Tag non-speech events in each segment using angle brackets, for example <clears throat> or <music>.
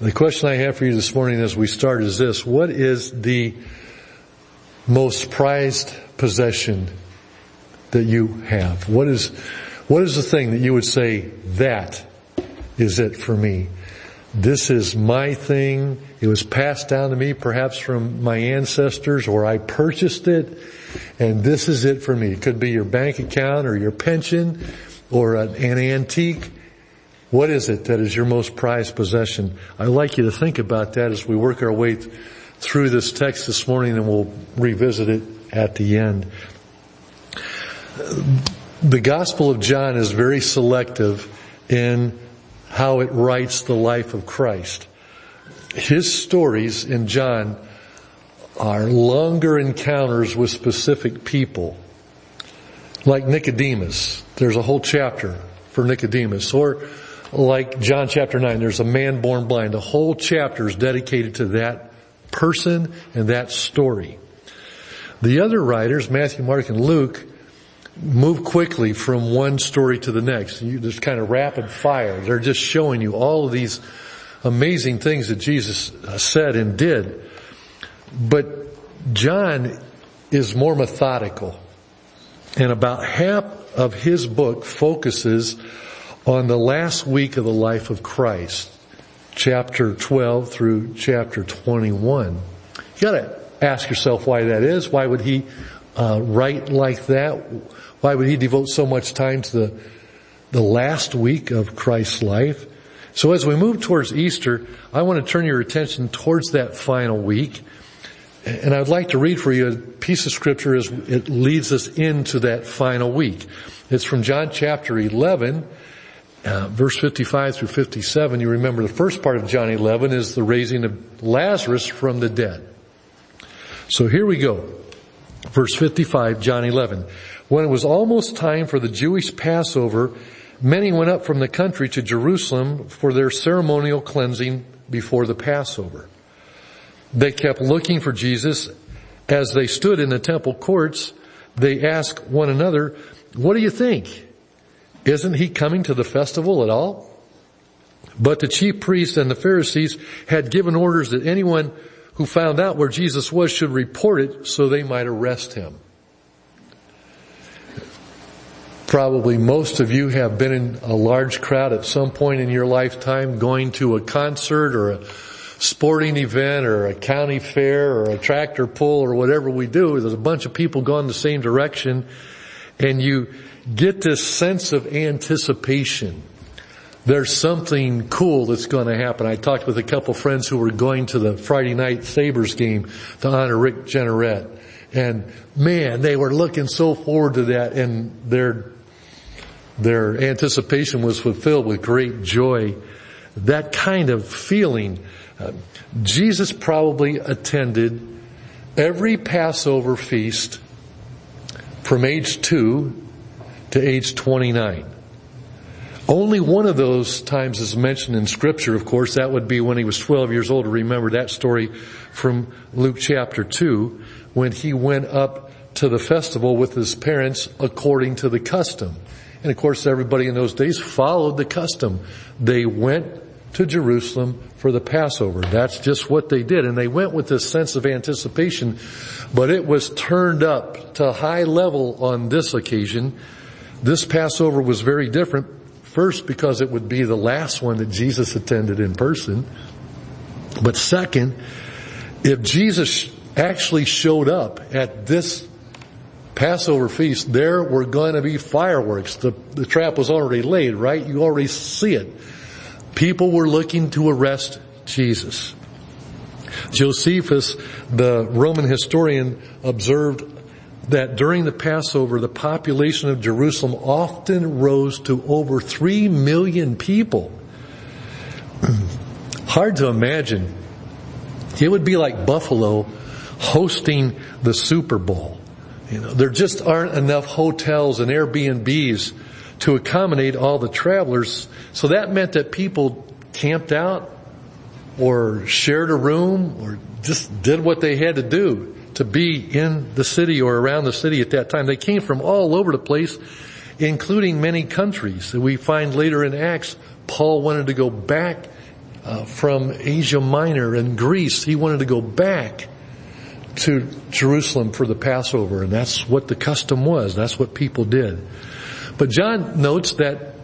The question I have for you this morning as we start is this. What is the most prized possession that you have? What is, what is the thing that you would say, that is it for me? This is my thing. It was passed down to me perhaps from my ancestors or I purchased it and this is it for me. It could be your bank account or your pension or an, an antique. What is it that is your most prized possession? I'd like you to think about that as we work our way th- through this text this morning and we'll revisit it at the end. The Gospel of John is very selective in how it writes the life of Christ. His stories in John are longer encounters with specific people. Like Nicodemus. There's a whole chapter for Nicodemus. Or like John chapter 9, there's a man born blind. The whole chapter is dedicated to that person and that story. The other writers, Matthew, Mark, and Luke, move quickly from one story to the next. You just kind of rapid fire. They're just showing you all of these amazing things that Jesus uh, said and did. But John is more methodical. And about half of his book focuses on the last week of the life of Christ, chapter 12 through chapter 21. You gotta ask yourself why that is. Why would he uh, write like that? Why would he devote so much time to the, the last week of Christ's life? So as we move towards Easter, I want to turn your attention towards that final week. And I'd like to read for you a piece of scripture as it leads us into that final week. It's from John chapter 11, uh, verse 55 through 57. You remember the first part of John 11 is the raising of Lazarus from the dead. So here we go. Verse 55, John 11. When it was almost time for the Jewish Passover, many went up from the country to Jerusalem for their ceremonial cleansing before the Passover. They kept looking for Jesus. As they stood in the temple courts, they asked one another, what do you think? Isn't he coming to the festival at all? But the chief priests and the Pharisees had given orders that anyone who found out where Jesus was should report it so they might arrest him. Probably most of you have been in a large crowd at some point in your lifetime going to a concert or a sporting event or a county fair or a tractor pull or whatever we do. There's a bunch of people going the same direction and you get this sense of anticipation. There's something cool that's going to happen. I talked with a couple friends who were going to the Friday night Sabres game to honor Rick Jeanneret. And man, they were looking so forward to that and their their anticipation was fulfilled with great joy. That kind of feeling. Uh, Jesus probably attended every Passover feast from age 2 to age 29. Only one of those times is mentioned in scripture, of course. That would be when he was 12 years old. Remember that story from Luke chapter 2 when he went up to the festival with his parents according to the custom. And of course, everybody in those days followed the custom. They went to Jerusalem for the Passover. That's just what they did. And they went with this sense of anticipation, but it was turned up to high level on this occasion. This Passover was very different. First, because it would be the last one that Jesus attended in person. But second, if Jesus actually showed up at this Passover feast, there were going to be fireworks. The, the trap was already laid, right? You already see it. People were looking to arrest Jesus. Josephus, the Roman historian, observed that during the Passover, the population of Jerusalem often rose to over three million people. <clears throat> Hard to imagine. It would be like Buffalo hosting the Super Bowl. You know, there just aren't enough hotels and Airbnbs to accommodate all the travelers. So that meant that people camped out or shared a room or just did what they had to do to be in the city or around the city at that time. They came from all over the place, including many countries. We find later in Acts, Paul wanted to go back uh, from Asia Minor and Greece. He wanted to go back to Jerusalem for the Passover, and that's what the custom was. That's what people did. But John notes that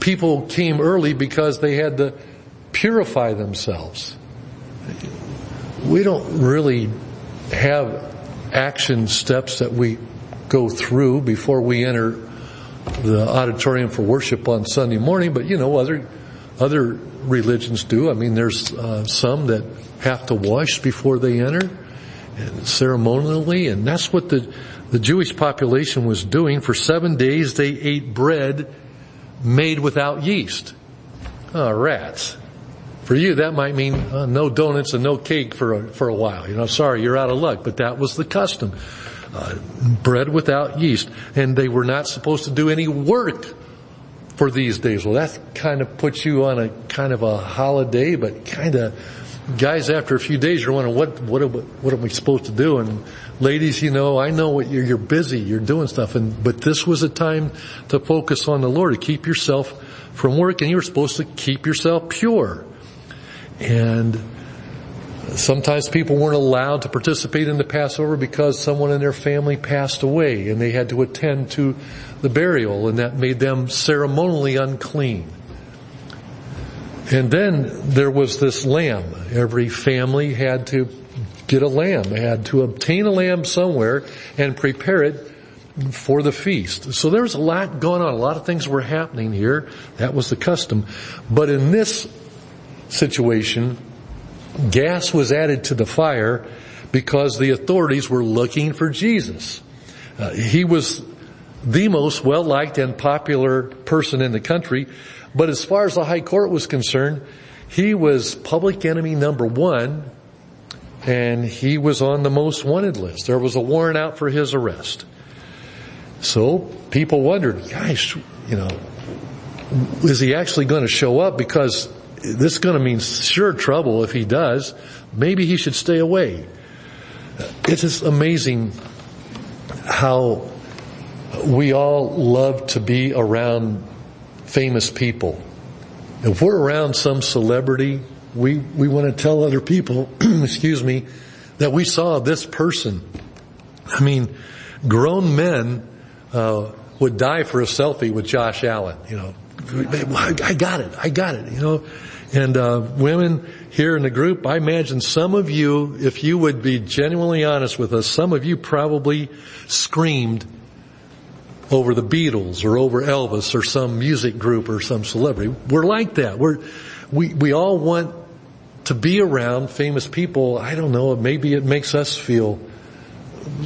people came early because they had to purify themselves. We don't really have action steps that we go through before we enter the auditorium for worship on Sunday morning, but you know, other, other religions do. I mean, there's uh, some that have to wash before they enter and ceremonially, and that's what the, the Jewish population was doing. For seven days they ate bread made without yeast. Oh, rats. For you, that might mean uh, no donuts and no cake for a, for a while. You know, sorry, you're out of luck, but that was the custom. Uh, bread without yeast, and they were not supposed to do any work for these days. Well, that kind of puts you on a kind of a holiday, but kind of guys after a few days you're wondering what what are, what are we supposed to do? And ladies, you know, I know what you're you're busy, you're doing stuff, and but this was a time to focus on the Lord, to keep yourself from work, and you were supposed to keep yourself pure. And sometimes people weren't allowed to participate in the Passover because someone in their family passed away and they had to attend to the burial and that made them ceremonially unclean. And then there was this lamb. Every family had to get a lamb, they had to obtain a lamb somewhere and prepare it for the feast. So there was a lot going on. A lot of things were happening here. That was the custom. But in this situation, gas was added to the fire because the authorities were looking for Jesus. Uh, he was the most well-liked and popular person in the country, but as far as the high court was concerned, he was public enemy number one, and he was on the most wanted list. There was a warrant out for his arrest. So people wondered, gosh, you know, is he actually going to show up? Because this is going to mean sure trouble if he does. Maybe he should stay away. It's just amazing how we all love to be around famous people. If we're around some celebrity, we, we want to tell other people, <clears throat> excuse me, that we saw this person. I mean, grown men uh, would die for a selfie with Josh Allen. You know, I got it, I got it. You know, and uh, women here in the group, I imagine some of you, if you would be genuinely honest with us, some of you probably screamed over the Beatles or over Elvis or some music group or some celebrity. We're like that. We're, we, we all want to be around famous people. I don't know, maybe it makes us feel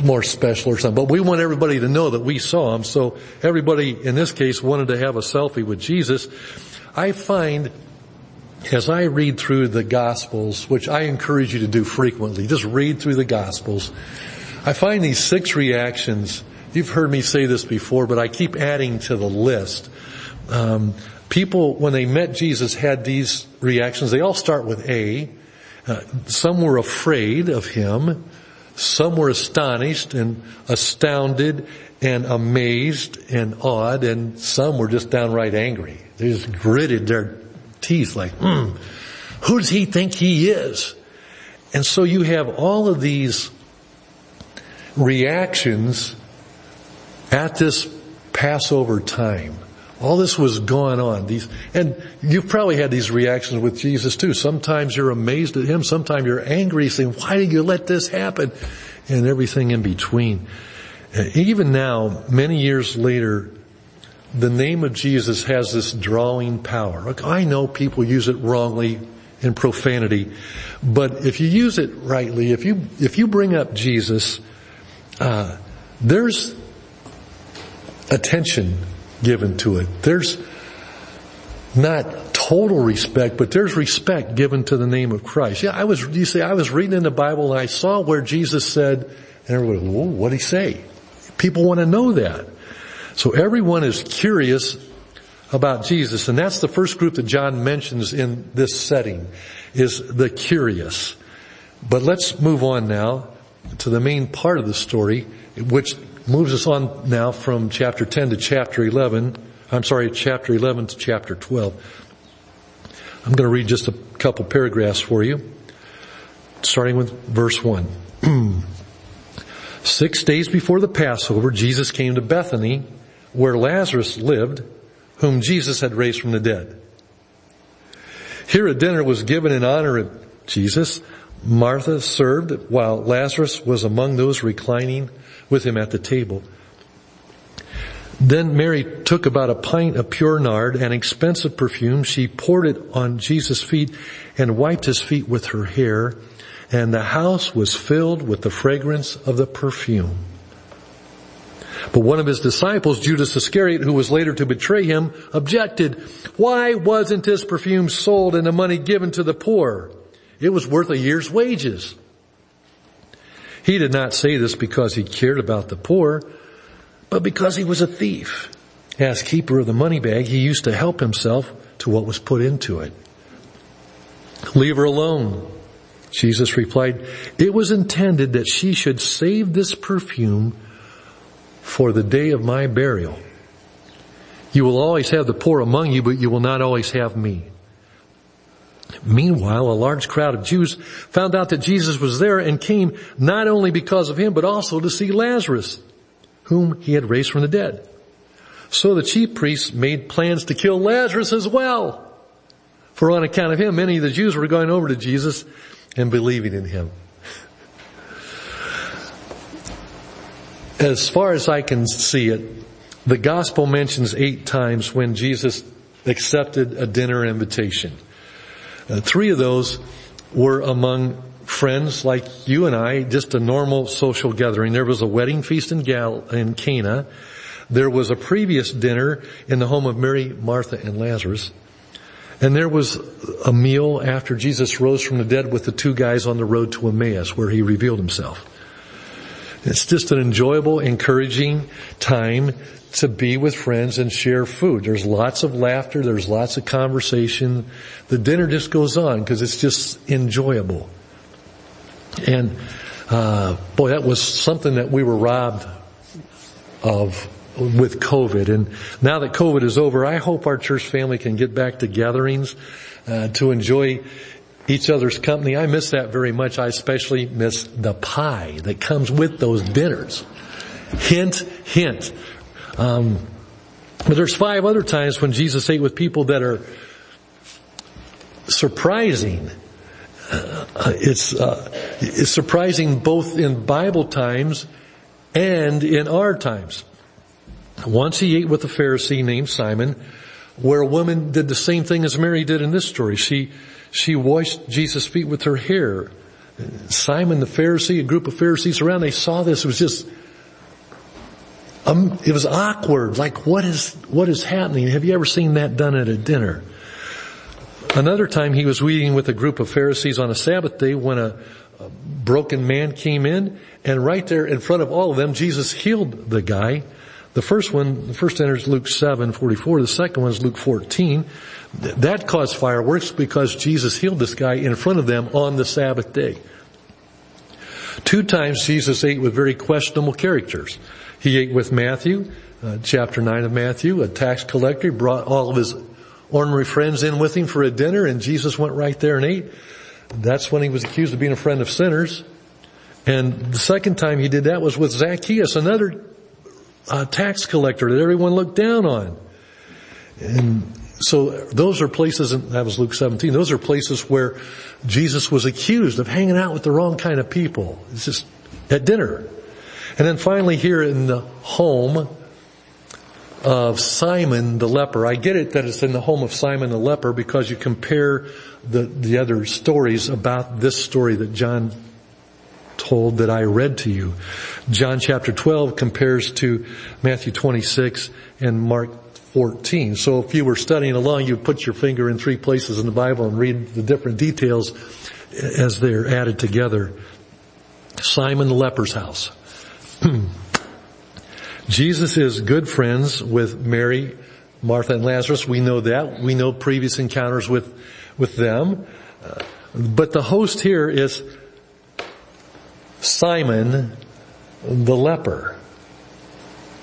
more special or something, but we want everybody to know that we saw him. So everybody in this case wanted to have a selfie with Jesus. I find as I read through the Gospels, which I encourage you to do frequently, just read through the Gospels, I find these six reactions. You've heard me say this before, but I keep adding to the list. Um, people, when they met Jesus, had these reactions. They all start with A. Uh, some were afraid of him. Some were astonished and astounded and amazed and awed, and some were just downright angry. They just gritted their teeth like, hmm, who does he think he is? And so you have all of these reactions at this Passover time. All this was going on. These, and you've probably had these reactions with Jesus too. Sometimes you're amazed at him. Sometimes you're angry saying, why did you let this happen? And everything in between. Even now, many years later, the name of Jesus has this drawing power. I know people use it wrongly in profanity, but if you use it rightly, if you if you bring up Jesus, uh, there's attention given to it. There's not total respect, but there's respect given to the name of Christ. Yeah, I was, you say, I was reading in the Bible and I saw where Jesus said, and everybody, what did he say? People want to know that. So everyone is curious about Jesus, and that's the first group that John mentions in this setting, is the curious. But let's move on now to the main part of the story, which moves us on now from chapter 10 to chapter 11. I'm sorry, chapter 11 to chapter 12. I'm going to read just a couple paragraphs for you, starting with verse 1. <clears throat> Six days before the Passover, Jesus came to Bethany, where Lazarus lived, whom Jesus had raised from the dead. Here a dinner was given in honor of Jesus. Martha served while Lazarus was among those reclining with him at the table. Then Mary took about a pint of pure nard, an expensive perfume. She poured it on Jesus' feet and wiped his feet with her hair. And the house was filled with the fragrance of the perfume. But one of his disciples, Judas Iscariot, who was later to betray him, objected, why wasn't this perfume sold and the money given to the poor? It was worth a year's wages. He did not say this because he cared about the poor, but because he was a thief. As keeper of the money bag, he used to help himself to what was put into it. Leave her alone. Jesus replied, it was intended that she should save this perfume for the day of my burial. You will always have the poor among you, but you will not always have me. Meanwhile, a large crowd of Jews found out that Jesus was there and came not only because of him, but also to see Lazarus, whom he had raised from the dead. So the chief priests made plans to kill Lazarus as well. For on account of him, many of the Jews were going over to Jesus and believing in him. As far as I can see it, the gospel mentions eight times when Jesus accepted a dinner invitation. Uh, three of those were among friends like you and I, just a normal social gathering. There was a wedding feast in Gal, in Cana. There was a previous dinner in the home of Mary, Martha, and Lazarus. And there was a meal after Jesus rose from the dead with the two guys on the road to Emmaus where he revealed himself. It's just an enjoyable, encouraging time to be with friends and share food. There's lots of laughter. There's lots of conversation. The dinner just goes on because it's just enjoyable. And, uh, boy, that was something that we were robbed of with COVID. And now that COVID is over, I hope our church family can get back to gatherings uh, to enjoy each other's company. I miss that very much. I especially miss the pie that comes with those dinners. Hint, hint. Um, but there's five other times when Jesus ate with people that are surprising. Uh, it's, uh, it's surprising both in Bible times and in our times. Once he ate with a Pharisee named Simon, where a woman did the same thing as Mary did in this story. She, she washed Jesus' feet with her hair. Simon the Pharisee, a group of Pharisees around, they saw this. It was just, um, it was awkward. Like, what is, what is happening? Have you ever seen that done at a dinner? Another time he was eating with a group of Pharisees on a Sabbath day when a, a broken man came in and right there in front of all of them, Jesus healed the guy. The first one, the first enters Luke 7, 44. The second one is Luke 14. That caused fireworks because Jesus healed this guy in front of them on the Sabbath day. Two times Jesus ate with very questionable characters. He ate with Matthew, uh, chapter 9 of Matthew, a tax collector. He brought all of his ordinary friends in with him for a dinner and Jesus went right there and ate. That's when he was accused of being a friend of sinners. And the second time he did that was with Zacchaeus, another uh, tax collector that everyone looked down on. And so those are places, and that was Luke 17, those are places where Jesus was accused of hanging out with the wrong kind of people. It's just at dinner. And then finally here in the home of Simon the leper. I get it that it's in the home of Simon the leper because you compare the, the other stories about this story that John told that I read to you. John chapter 12 compares to Matthew 26 and Mark 14. So if you were studying along, you'd put your finger in three places in the Bible and read the different details as they're added together. Simon the leper's house. <clears throat> Jesus is good friends with Mary, Martha, and Lazarus. We know that. We know previous encounters with, with them. Uh, but the host here is Simon the leper.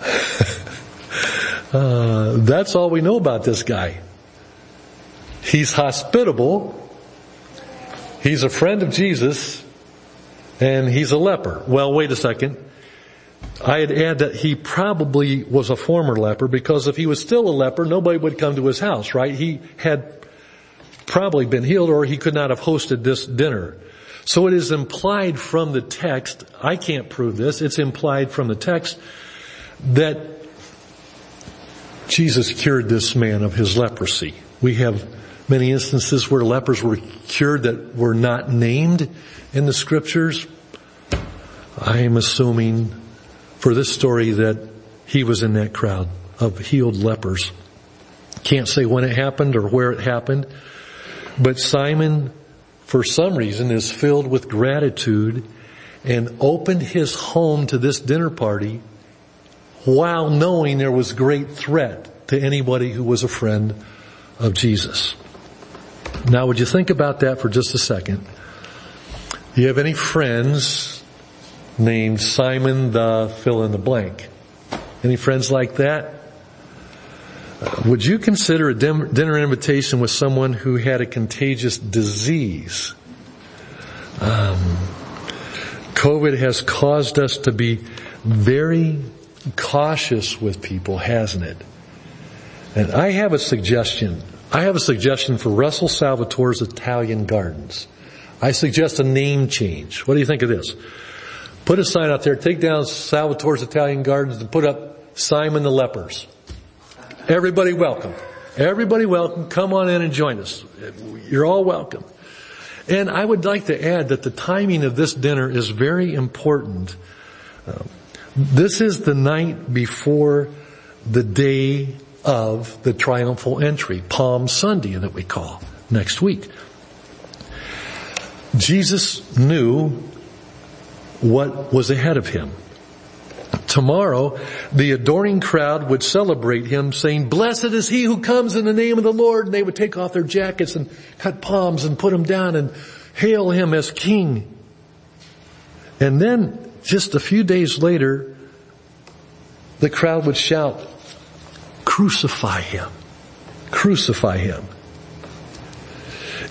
<laughs> uh, that's all we know about this guy. He's hospitable he's a friend of Jesus and he's a leper. Well, wait a second. I'd add that he probably was a former leper because if he was still a leper, nobody would come to his house, right? He had probably been healed or he could not have hosted this dinner. So it is implied from the text, I can't prove this, it's implied from the text that Jesus cured this man of his leprosy. We have many instances where lepers were cured that were not named in the scriptures. I am assuming for this story that he was in that crowd of healed lepers. Can't say when it happened or where it happened, but Simon, for some reason, is filled with gratitude and opened his home to this dinner party while knowing there was great threat to anybody who was a friend of Jesus. Now would you think about that for just a second? Do you have any friends named Simon the fill in the blank? Any friends like that? Would you consider a dinner invitation with someone who had a contagious disease? Um, COVID has caused us to be very cautious with people, hasn't it? And I have a suggestion. I have a suggestion for Russell Salvatore's Italian Gardens. I suggest a name change. What do you think of this? Put a sign out there, take down Salvatore's Italian Gardens and put up Simon the Lepers. Everybody welcome. Everybody welcome. Come on in and join us. You're all welcome. And I would like to add that the timing of this dinner is very important. Um, this is the night before the day of the triumphal entry, Palm Sunday that we call next week. Jesus knew what was ahead of him. Tomorrow, the adoring crowd would celebrate him saying, blessed is he who comes in the name of the Lord. And they would take off their jackets and cut palms and put them down and hail him as king. And then just a few days later, the crowd would shout, crucify him, crucify him.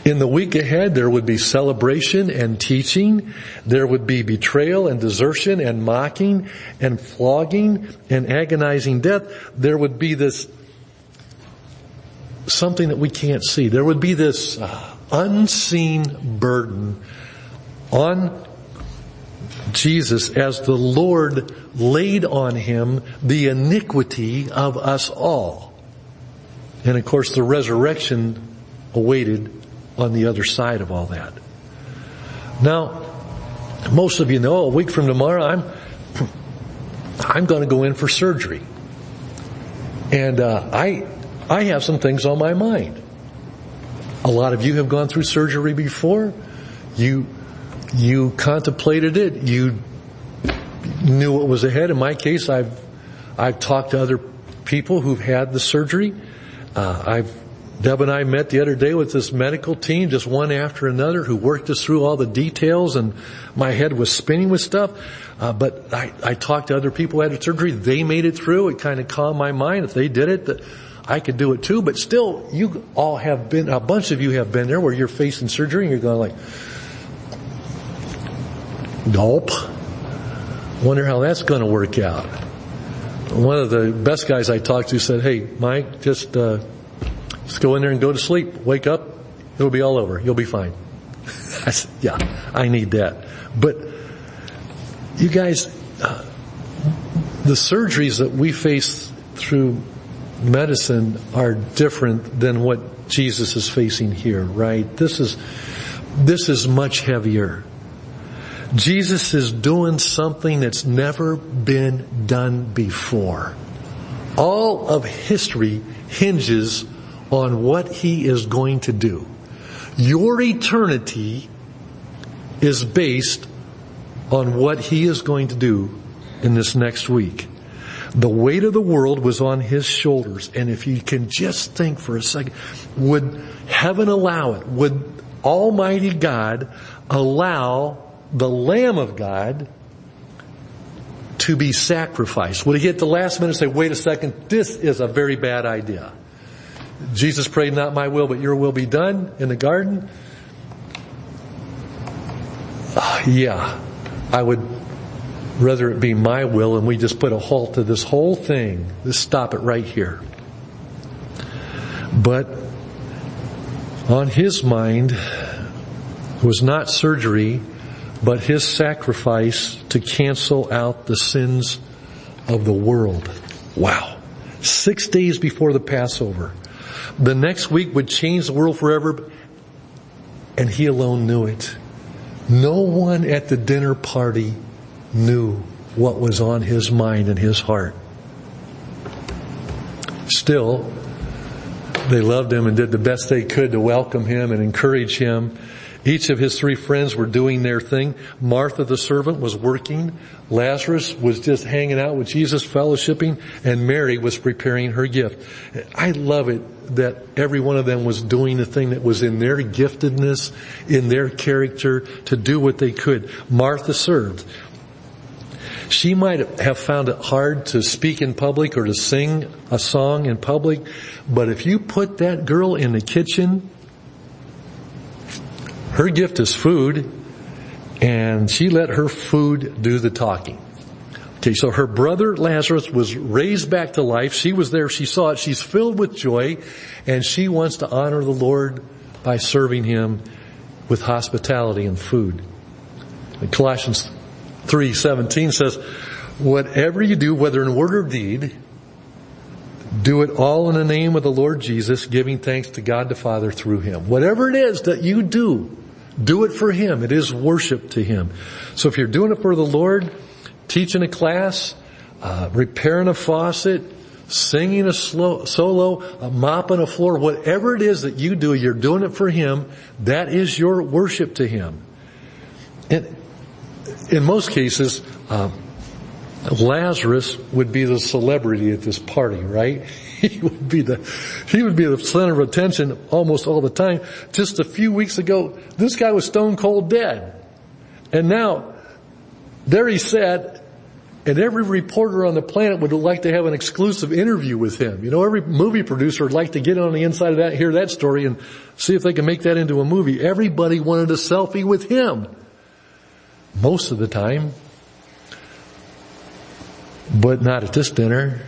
In the week ahead, there would be celebration and teaching. There would be betrayal and desertion and mocking and flogging and agonizing death. There would be this something that we can't see. There would be this unseen burden on Jesus as the Lord laid on him the iniquity of us all. And of course the resurrection awaited on the other side of all that. Now, most of you know a week from tomorrow I'm, I'm going to go in for surgery. And uh, I, I have some things on my mind. A lot of you have gone through surgery before. You, you contemplated it. You knew what was ahead. In my case, I've, I've talked to other people who've had the surgery. Uh, I've Deb and I met the other day with this medical team, just one after another, who worked us through all the details and my head was spinning with stuff. Uh, but I, I talked to other people who had surgery. They made it through. It kind of calmed my mind. If they did it, that I could do it too. But still, you all have been, a bunch of you have been there where you're facing surgery and you're going like, gulp. Wonder how that's going to work out. One of the best guys I talked to said, hey, Mike, just, uh, go in there and go to sleep. Wake up. It'll be all over. You'll be fine. <laughs> I said, yeah, I need that. But you guys, uh, the surgeries that we face through medicine are different than what Jesus is facing here, right? This is, this is much heavier. Jesus is doing something that's never been done before. All of history hinges on what He is going to do. Your eternity is based on what He is going to do in this next week. The weight of the world was on His shoulders. And if you can just think for a second, would heaven allow it? Would Almighty God allow the Lamb of God to be sacrificed? Would he get the last minute and say, wait a second, this is a very bad idea? Jesus prayed, not my will, but your will be done in the garden. Ah, yeah, I would rather it be my will and we just put a halt to this whole thing. Just stop it right here. But on his mind was not surgery, but his sacrifice to cancel out the sins of the world. Wow. Six days before the Passover. The next week would change the world forever, and he alone knew it. No one at the dinner party knew what was on his mind and his heart. Still, they loved him and did the best they could to welcome him and encourage him each of his three friends were doing their thing. Martha the servant was working. Lazarus was just hanging out with Jesus, fellowshipping, and Mary was preparing her gift. I love it that every one of them was doing the thing that was in their giftedness, in their character, to do what they could. Martha served. She might have found it hard to speak in public or to sing a song in public, but if you put that girl in the kitchen her gift is food, and she let her food do the talking. Okay, so her brother Lazarus was raised back to life. She was there. She saw it. She's filled with joy, and she wants to honor the Lord by serving Him with hospitality and food. And Colossians 3:17 says, "Whatever you do, whether in word or deed, do it all in the name of the Lord Jesus, giving thanks to God the Father through Him. Whatever it is that you do, do it for Him. It is worship to Him. So if you're doing it for the Lord, teaching a class, uh, repairing a faucet, singing a slow, solo, uh, mopping a floor, whatever it is that you do, you're doing it for Him. That is your worship to Him. And in most cases, uh, Lazarus would be the celebrity at this party, right? <laughs> he would be the, he would be the center of attention almost all the time. Just a few weeks ago, this guy was stone cold dead. And now, there he sat, and every reporter on the planet would like to have an exclusive interview with him. You know, every movie producer would like to get on the inside of that, hear that story, and see if they can make that into a movie. Everybody wanted a selfie with him. Most of the time. But not at this dinner.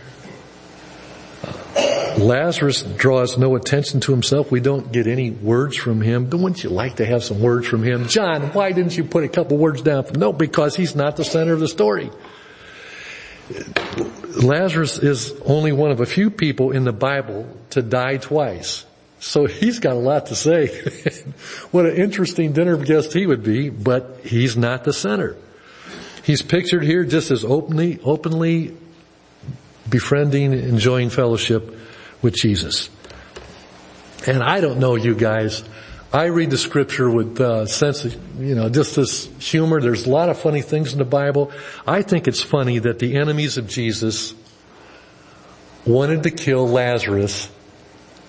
Lazarus draws no attention to himself. We don't get any words from him. But wouldn't you like to have some words from him? John, why didn't you put a couple words down? No, because he's not the center of the story. Lazarus is only one of a few people in the Bible to die twice. So he's got a lot to say. <laughs> what an interesting dinner guest he would be, but he's not the center. He's pictured here just as openly, openly befriending, enjoying fellowship with Jesus. And I don't know you guys. I read the scripture with a uh, sense of, you know, just this humor. There's a lot of funny things in the Bible. I think it's funny that the enemies of Jesus wanted to kill Lazarus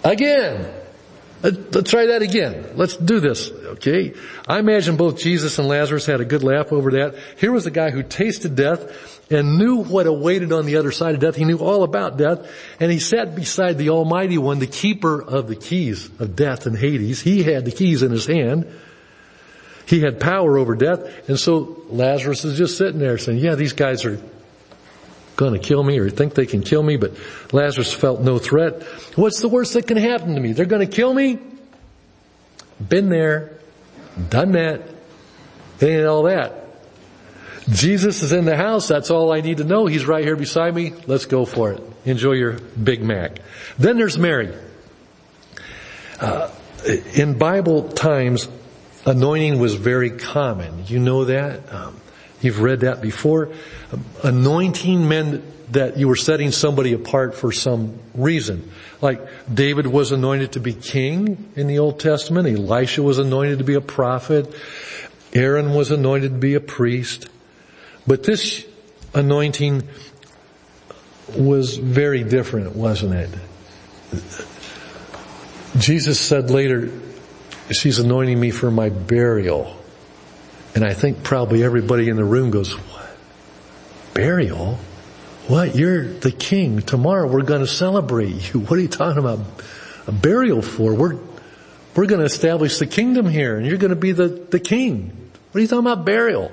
again. Uh, let's try that again. Let's do this, okay? I imagine both Jesus and Lazarus had a good laugh over that. Here was a guy who tasted death and knew what awaited on the other side of death. He knew all about death and he sat beside the Almighty One, the keeper of the keys of death and Hades. He had the keys in his hand. He had power over death and so Lazarus is just sitting there saying, yeah, these guys are going to kill me or think they can kill me, but Lazarus felt no threat. What's the worst that can happen to me? They're going to kill me? Been there, done that, ain't all that. Jesus is in the house. That's all I need to know. He's right here beside me. Let's go for it. Enjoy your Big Mac. Then there's Mary. Uh, in Bible times, anointing was very common. You know that? Um, You've read that before. Anointing meant that you were setting somebody apart for some reason. Like David was anointed to be king in the Old Testament. Elisha was anointed to be a prophet. Aaron was anointed to be a priest. But this anointing was very different, wasn't it? Jesus said later, she's anointing me for my burial. And I think probably everybody in the room goes, what? Burial? What? You're the king. Tomorrow we're going to celebrate you. What are you talking about a burial for? We're, we're going to establish the kingdom here and you're going to be the, the king. What are you talking about burial?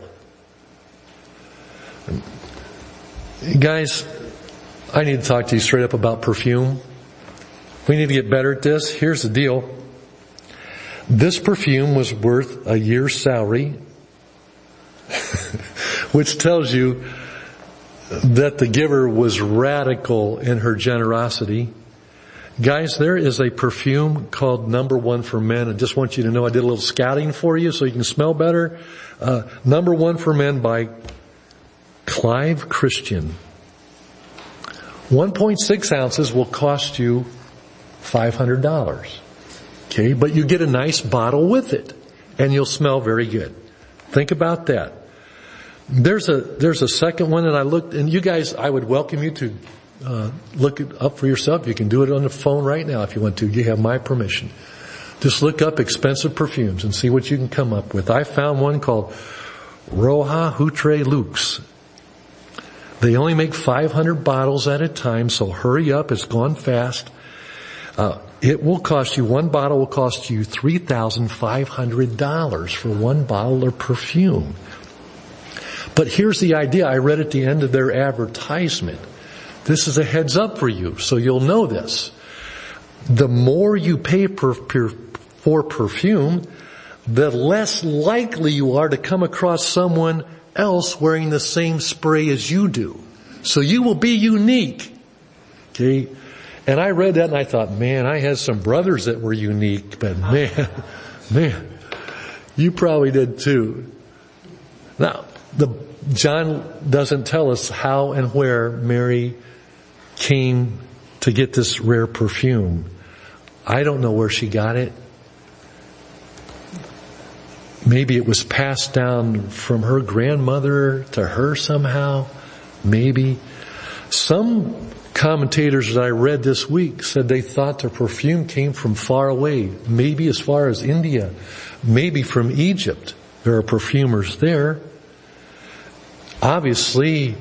Guys, I need to talk to you straight up about perfume. We need to get better at this. Here's the deal. This perfume was worth a year's salary, <laughs> which tells you that the giver was radical in her generosity. Guys, there is a perfume called Number One for Men. I just want you to know I did a little scouting for you so you can smell better. Uh, Number One for Men by Clive Christian. 1.6 ounces will cost you $500. Okay, but you get a nice bottle with it and you'll smell very good. Think about that. There's a, there's a second one and I looked, and you guys, I would welcome you to uh, look it up for yourself. You can do it on the phone right now if you want to. You have my permission. Just look up expensive perfumes and see what you can come up with. I found one called Roja Haute Luxe. They only make 500 bottles at a time, so hurry up. It's gone fast. Uh, it will cost you, one bottle will cost you $3,500 for one bottle of perfume. But here's the idea. I read at the end of their advertisement. This is a heads up for you, so you'll know this. The more you pay per, per, for perfume, the less likely you are to come across someone else wearing the same spray as you do. So you will be unique. Okay? And I read that and I thought, man, I had some brothers that were unique, but man, <laughs> man, you probably did too. Now, the, John doesn't tell us how and where Mary came to get this rare perfume. I don't know where she got it. Maybe it was passed down from her grandmother to her somehow. Maybe. Some commentators that I read this week said they thought the perfume came from far away, maybe as far as India, maybe from Egypt. There are perfumers there. Obviously,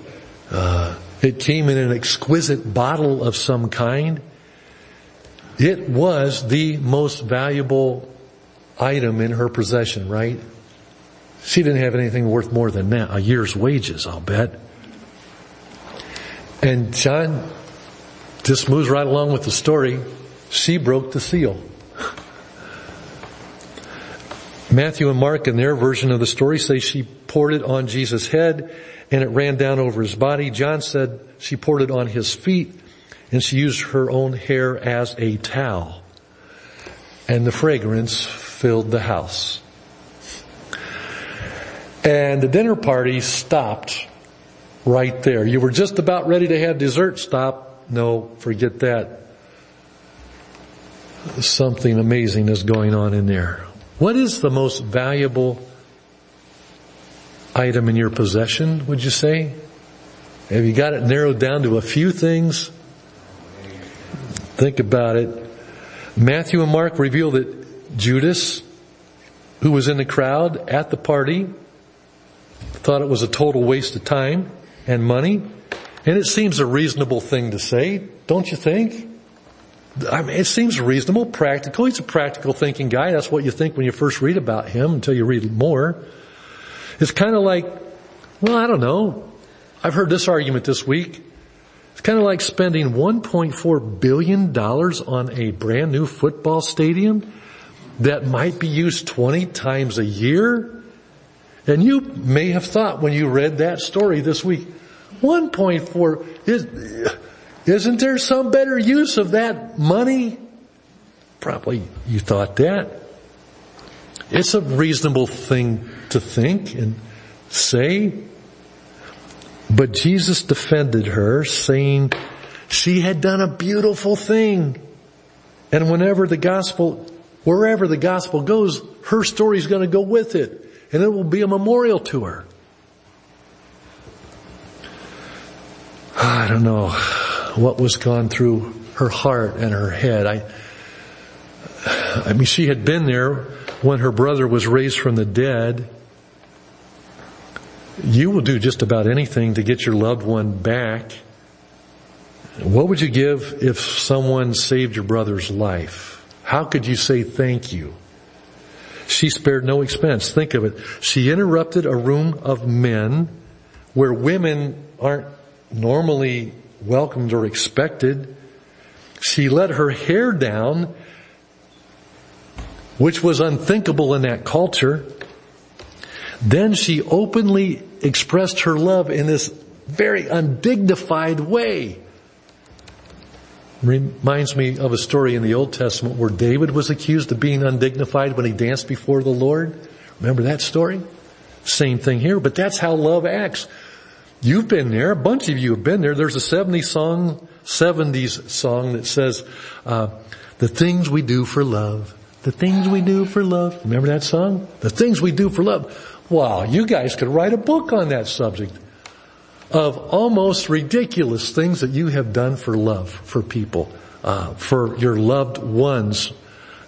uh, it came in an exquisite bottle of some kind. It was the most valuable item in her possession, right? She didn't have anything worth more than that, a year's wages, I'll bet. And John just moves right along with the story. She broke the seal. Matthew and Mark in their version of the story say she poured it on Jesus' head and it ran down over his body. John said she poured it on his feet and she used her own hair as a towel. And the fragrance filled the house. And the dinner party stopped right there. You were just about ready to have dessert stop. No, forget that. Something amazing is going on in there. What is the most valuable item in your possession, would you say? Have you got it narrowed down to a few things? Think about it. Matthew and Mark reveal that Judas, who was in the crowd at the party, thought it was a total waste of time and money. And it seems a reasonable thing to say, don't you think? I mean, it seems reasonable, practical. He's a practical thinking guy. That's what you think when you first read about him until you read more. It's kind of like, well, I don't know. I've heard this argument this week. It's kind of like spending $1.4 billion on a brand new football stadium that might be used 20 times a year. And you may have thought when you read that story this week, 1.4 is, isn't there some better use of that money? Probably you thought that. It's a reasonable thing to think and say. But Jesus defended her saying she had done a beautiful thing. And whenever the gospel, wherever the gospel goes, her story is going to go with it. And it will be a memorial to her. Ah, I don't know what was gone through her heart and her head. I, I mean, she had been there when her brother was raised from the dead, you will do just about anything to get your loved one back. What would you give if someone saved your brother's life? How could you say thank you? She spared no expense. Think of it. She interrupted a room of men where women aren't normally welcomed or expected. She let her hair down, which was unthinkable in that culture. Then she openly expressed her love in this very undignified way. Reminds me of a story in the Old Testament where David was accused of being undignified when he danced before the Lord. Remember that story? Same thing here, but that's how love acts. You've been there, a bunch of you have been there. There's a 70s song, 70s song that says, uh, the things we do for love, the things we do for love. Remember that song? The things we do for love. Wow, you guys could write a book on that subject of almost ridiculous things that you have done for love, for people, uh, for your loved ones.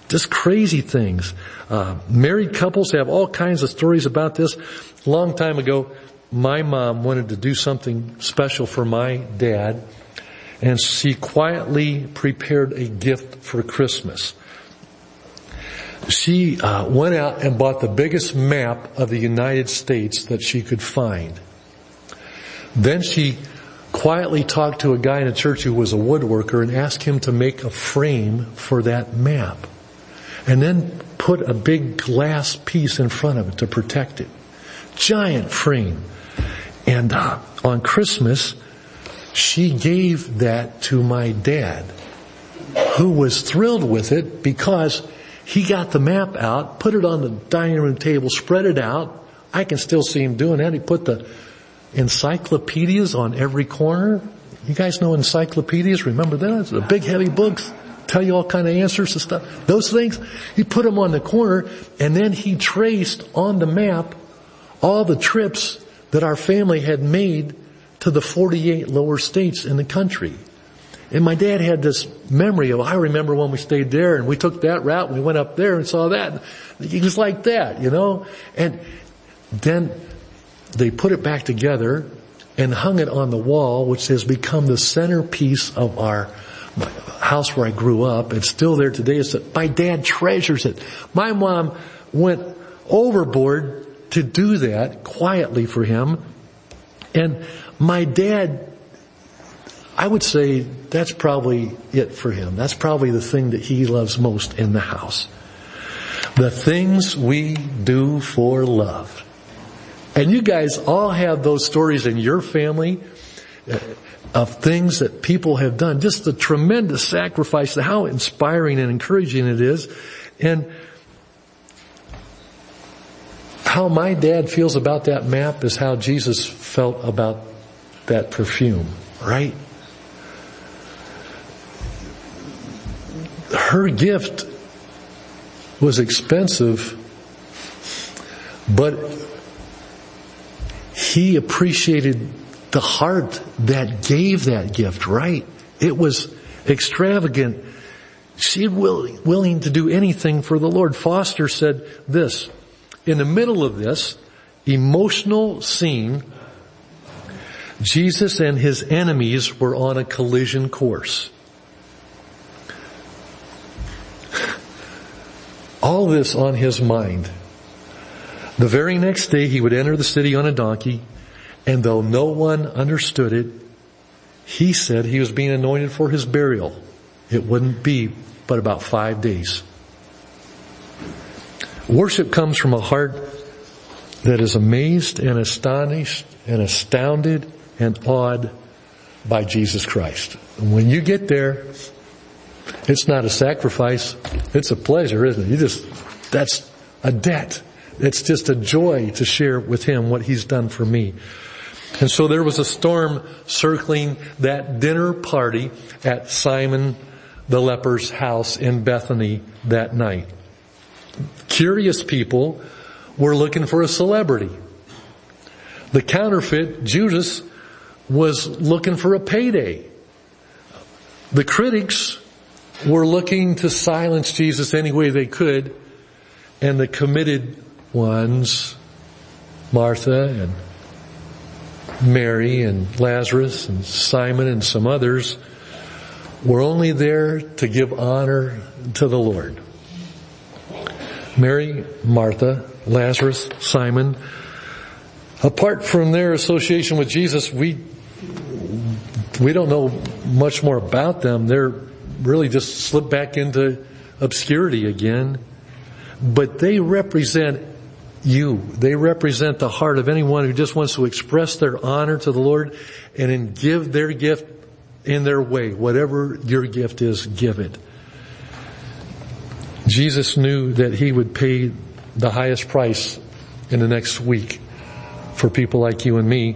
Just crazy things. Uh, married couples have all kinds of stories about this. Long time ago, my mom wanted to do something special for my dad, and she quietly prepared a gift for Christmas she uh, went out and bought the biggest map of the United States that she could find. Then she quietly talked to a guy in a church who was a woodworker and asked him to make a frame for that map. And then put a big glass piece in front of it to protect it. Giant frame. And uh, on Christmas, she gave that to my dad, who was thrilled with it because he got the map out, put it on the dining room table, spread it out. I can still see him doing that. He put the encyclopedias on every corner. You guys know encyclopedias? Remember that? The big heavy books tell you all kind of answers and stuff. Those things, he put them on the corner and then he traced on the map all the trips that our family had made to the 48 lower states in the country. And my dad had this memory of, I remember when we stayed there and we took that route and we went up there and saw that. He was like that, you know? And then they put it back together and hung it on the wall, which has become the centerpiece of our house where I grew up. It's still there today. It's that my dad treasures it. My mom went overboard to do that quietly for him. And my dad I would say that's probably it for him. That's probably the thing that he loves most in the house. The things we do for love. And you guys all have those stories in your family uh, of things that people have done. Just the tremendous sacrifice, how inspiring and encouraging it is. And how my dad feels about that map is how Jesus felt about that perfume, right? her gift was expensive, but he appreciated the heart that gave that gift, right? It was extravagant. She willing, willing to do anything for the Lord. Foster said this, in the middle of this emotional scene, Jesus and his enemies were on a collision course. all this on his mind. The very next day he would enter the city on a donkey, and though no one understood it, he said he was being anointed for his burial. It wouldn't be but about five days. Worship comes from a heart that is amazed and astonished and astounded and awed by Jesus Christ. And when you get there, it's not a sacrifice. It's a pleasure, isn't it? You just, that's a debt. It's just a joy to share with Him what He's done for me. And so there was a storm circling that dinner party at Simon the leper's house in Bethany that night. Curious people were looking for a celebrity. The counterfeit, Judas, was looking for a payday. The critics were looking to silence Jesus any way they could, and the committed ones, Martha and Mary and Lazarus and Simon and some others, were only there to give honor to the Lord. Mary, Martha, Lazarus, Simon. Apart from their association with Jesus, we, we don't know much more about them. They're really just slipped back into obscurity again. But they represent you. They represent the heart of anyone who just wants to express their honor to the Lord and give their gift in their way. Whatever your gift is, give it. Jesus knew that he would pay the highest price in the next week for people like you and me.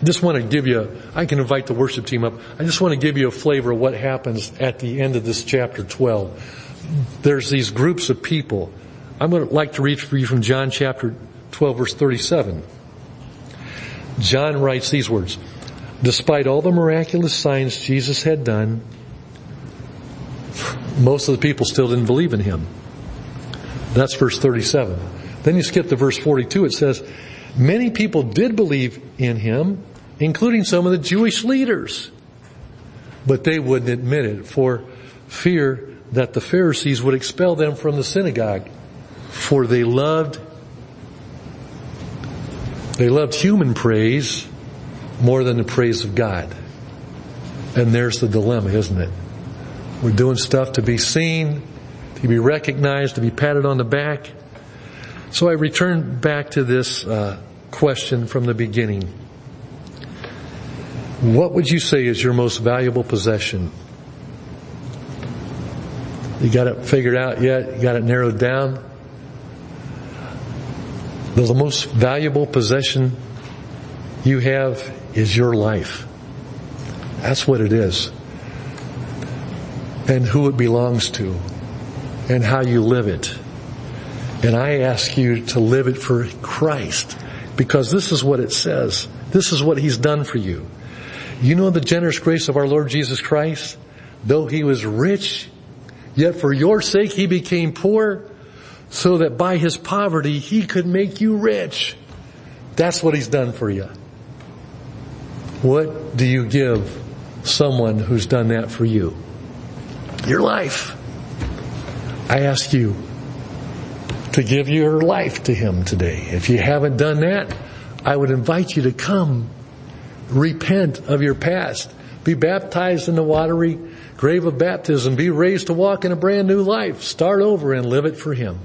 I just want to give you, I can invite the worship team up. I just want to give you a flavor of what happens at the end of this chapter 12. There's these groups of people. I'm going to like to read for you from John chapter 12 verse 37. John writes these words, Despite all the miraculous signs Jesus had done, most of the people still didn't believe in him. That's verse 37. Then you skip to verse 42. It says, many people did believe in him, including some of the Jewish leaders. But they wouldn't admit it for fear that the Pharisees would expel them from the synagogue. For they loved, they loved human praise more than the praise of God. And there's the dilemma, isn't it? We're doing stuff to be seen, to be recognized, to be patted on the back. So I return back to this uh, question from the beginning. What would you say is your most valuable possession? You got it figured out yet? You got it narrowed down? The most valuable possession you have is your life. That's what it is and who it belongs to and how you live it. And I ask you to live it for Christ because this is what it says. This is what He's done for you. You know the generous grace of our Lord Jesus Christ? Though He was rich, yet for your sake He became poor so that by His poverty He could make you rich. That's what He's done for you. What do you give someone who's done that for you? Your life. I ask you to give your life to Him today. If you haven't done that, I would invite you to come, repent of your past, be baptized in the watery grave of baptism, be raised to walk in a brand new life, start over and live it for Him.